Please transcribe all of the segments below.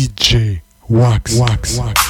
DJ Wax Wax Wax.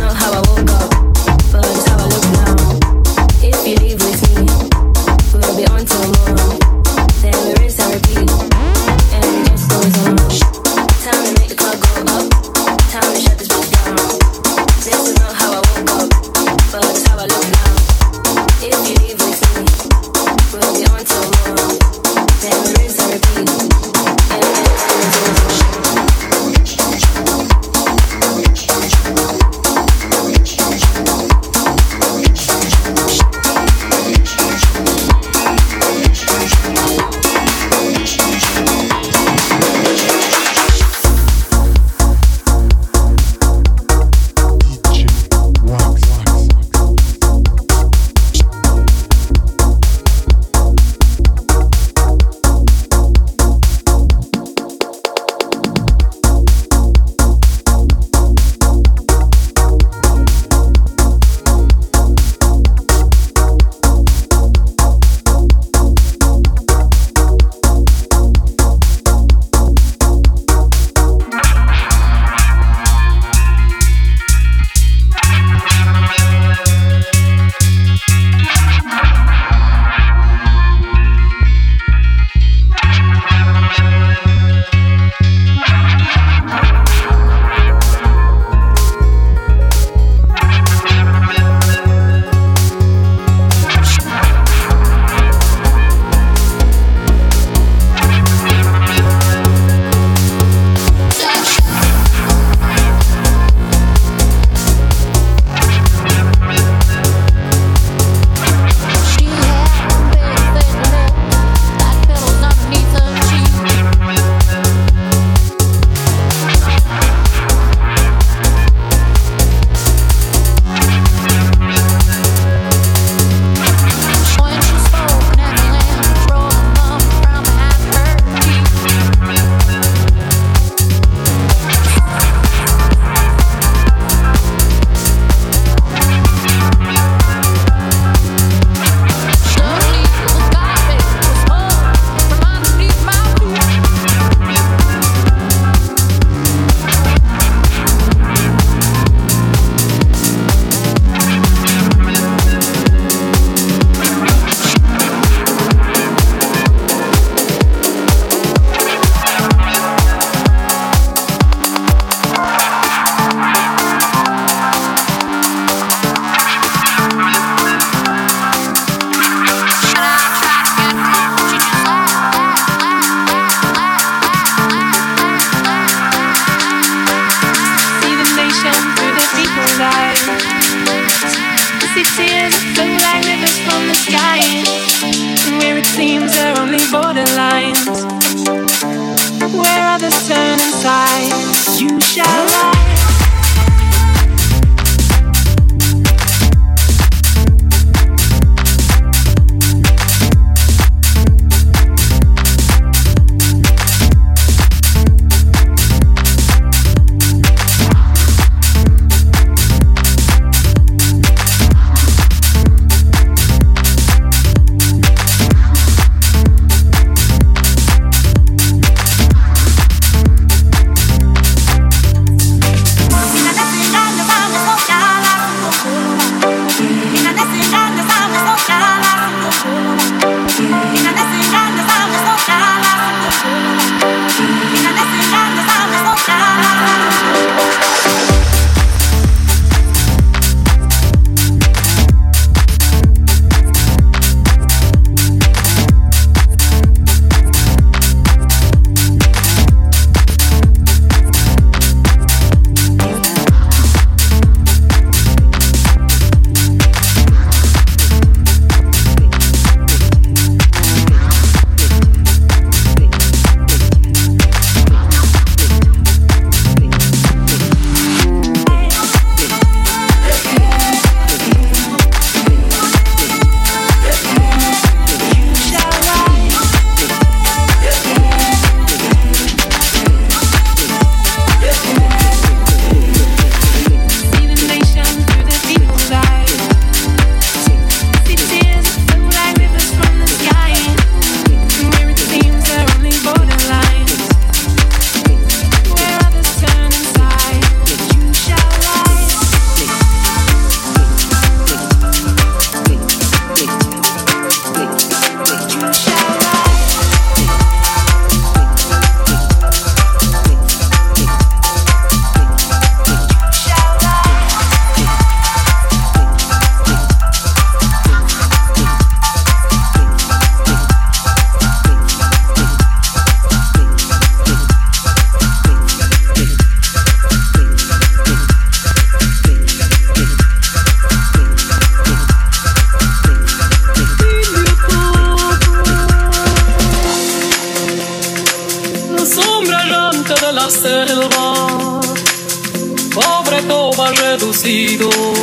vencido.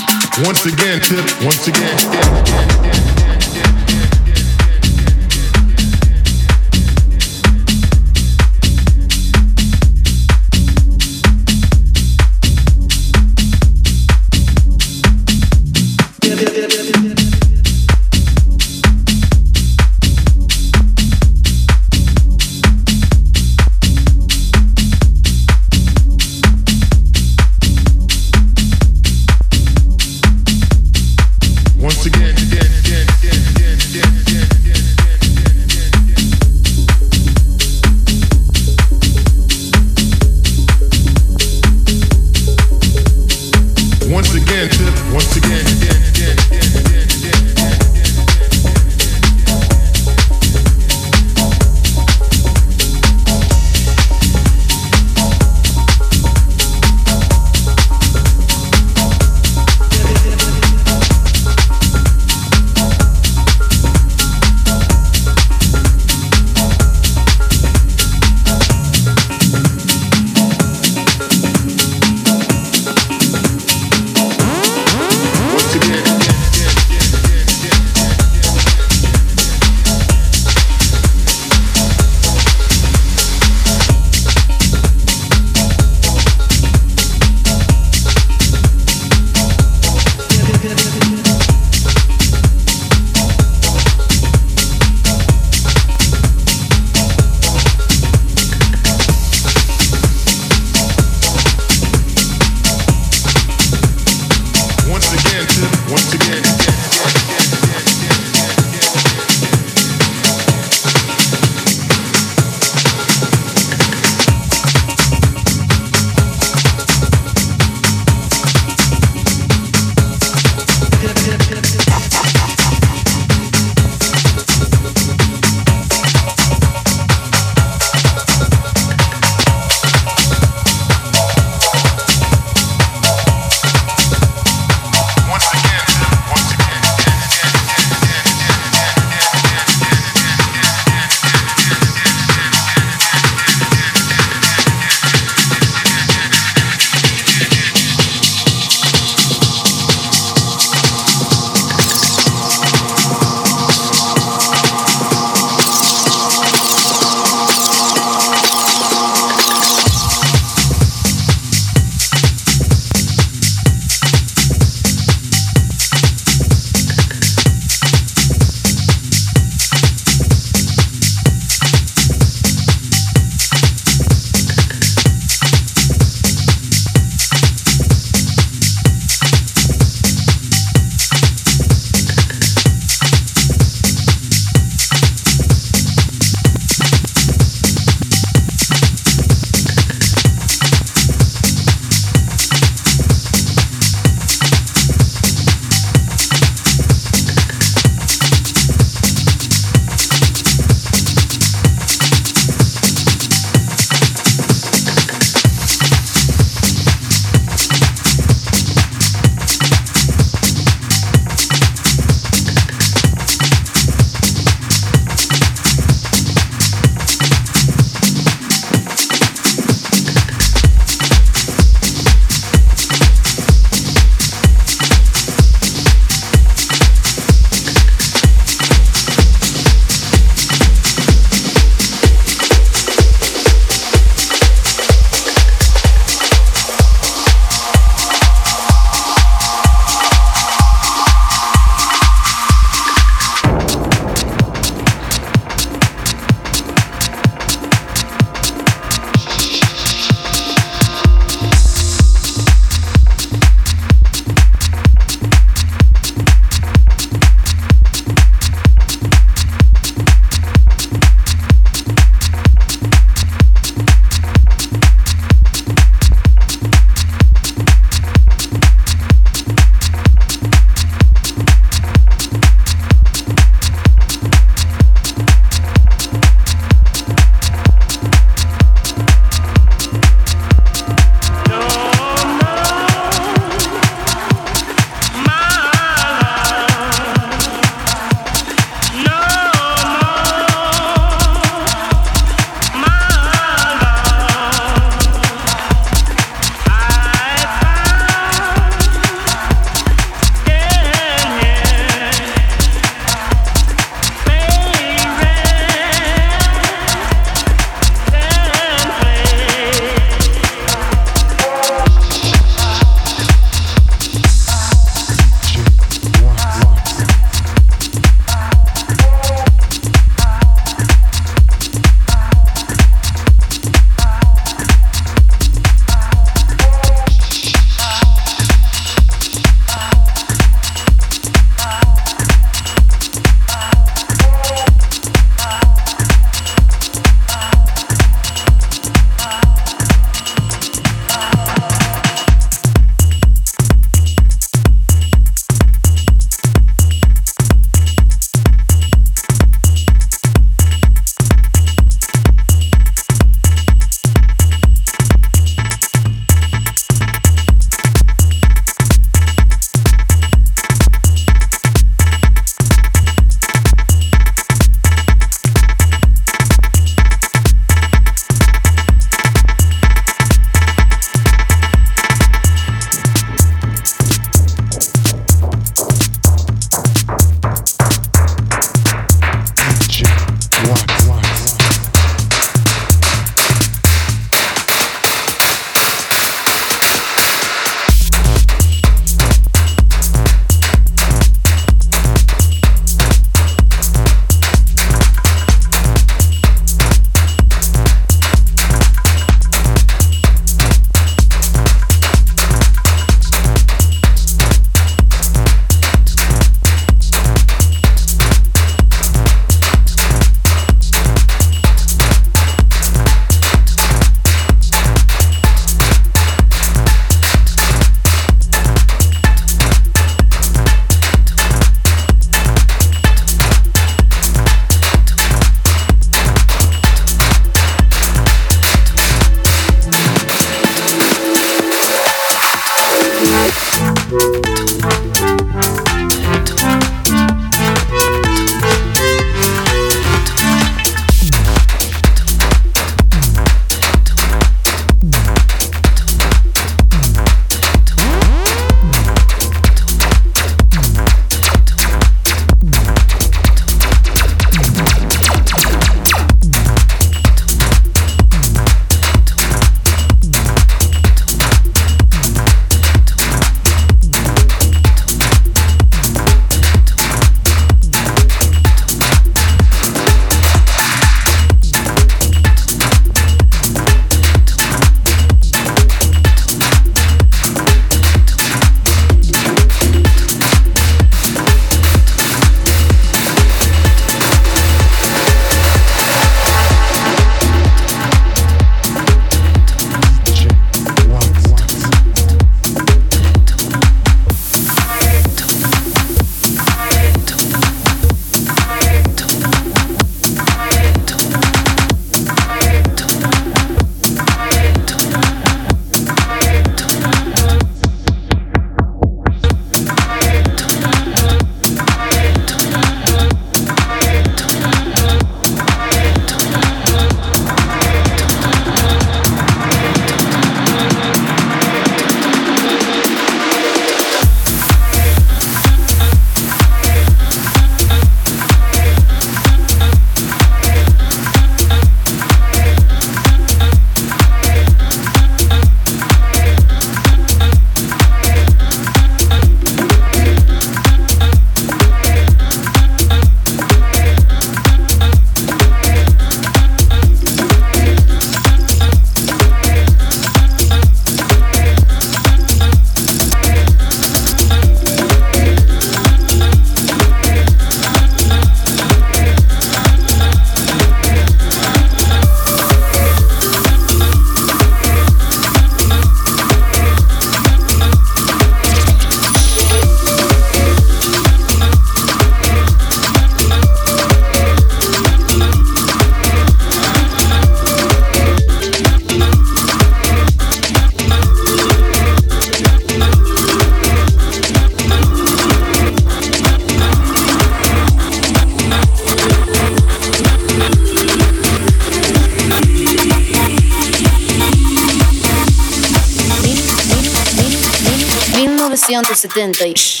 70.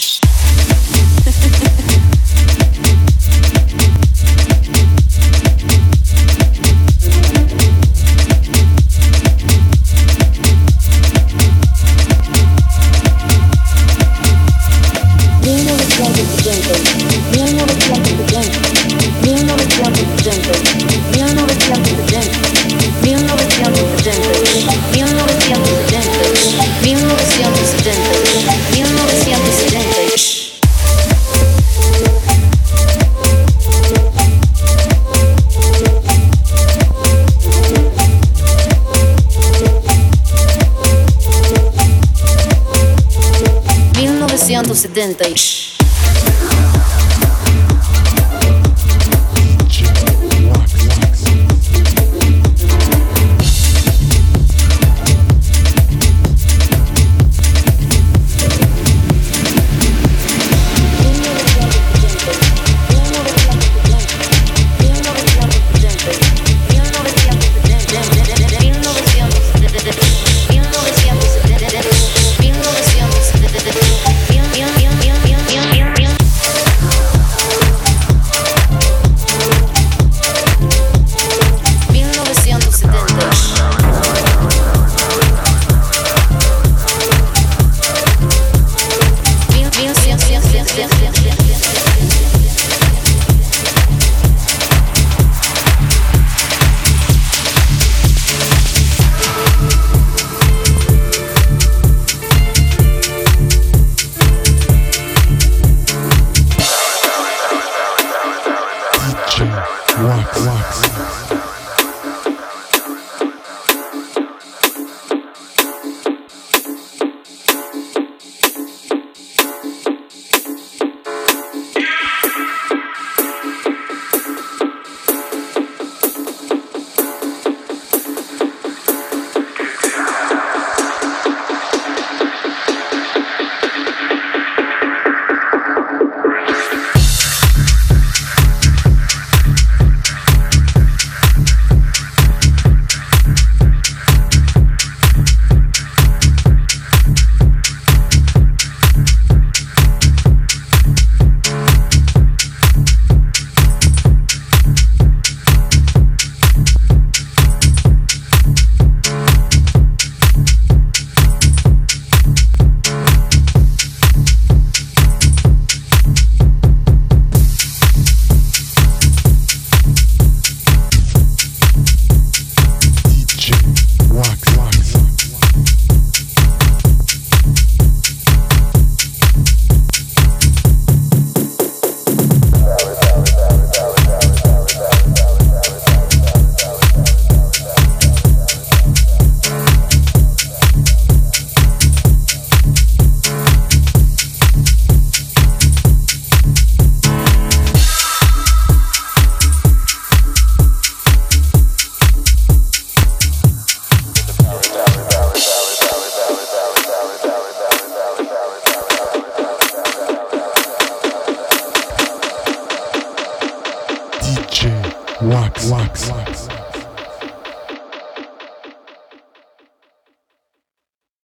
Presidente.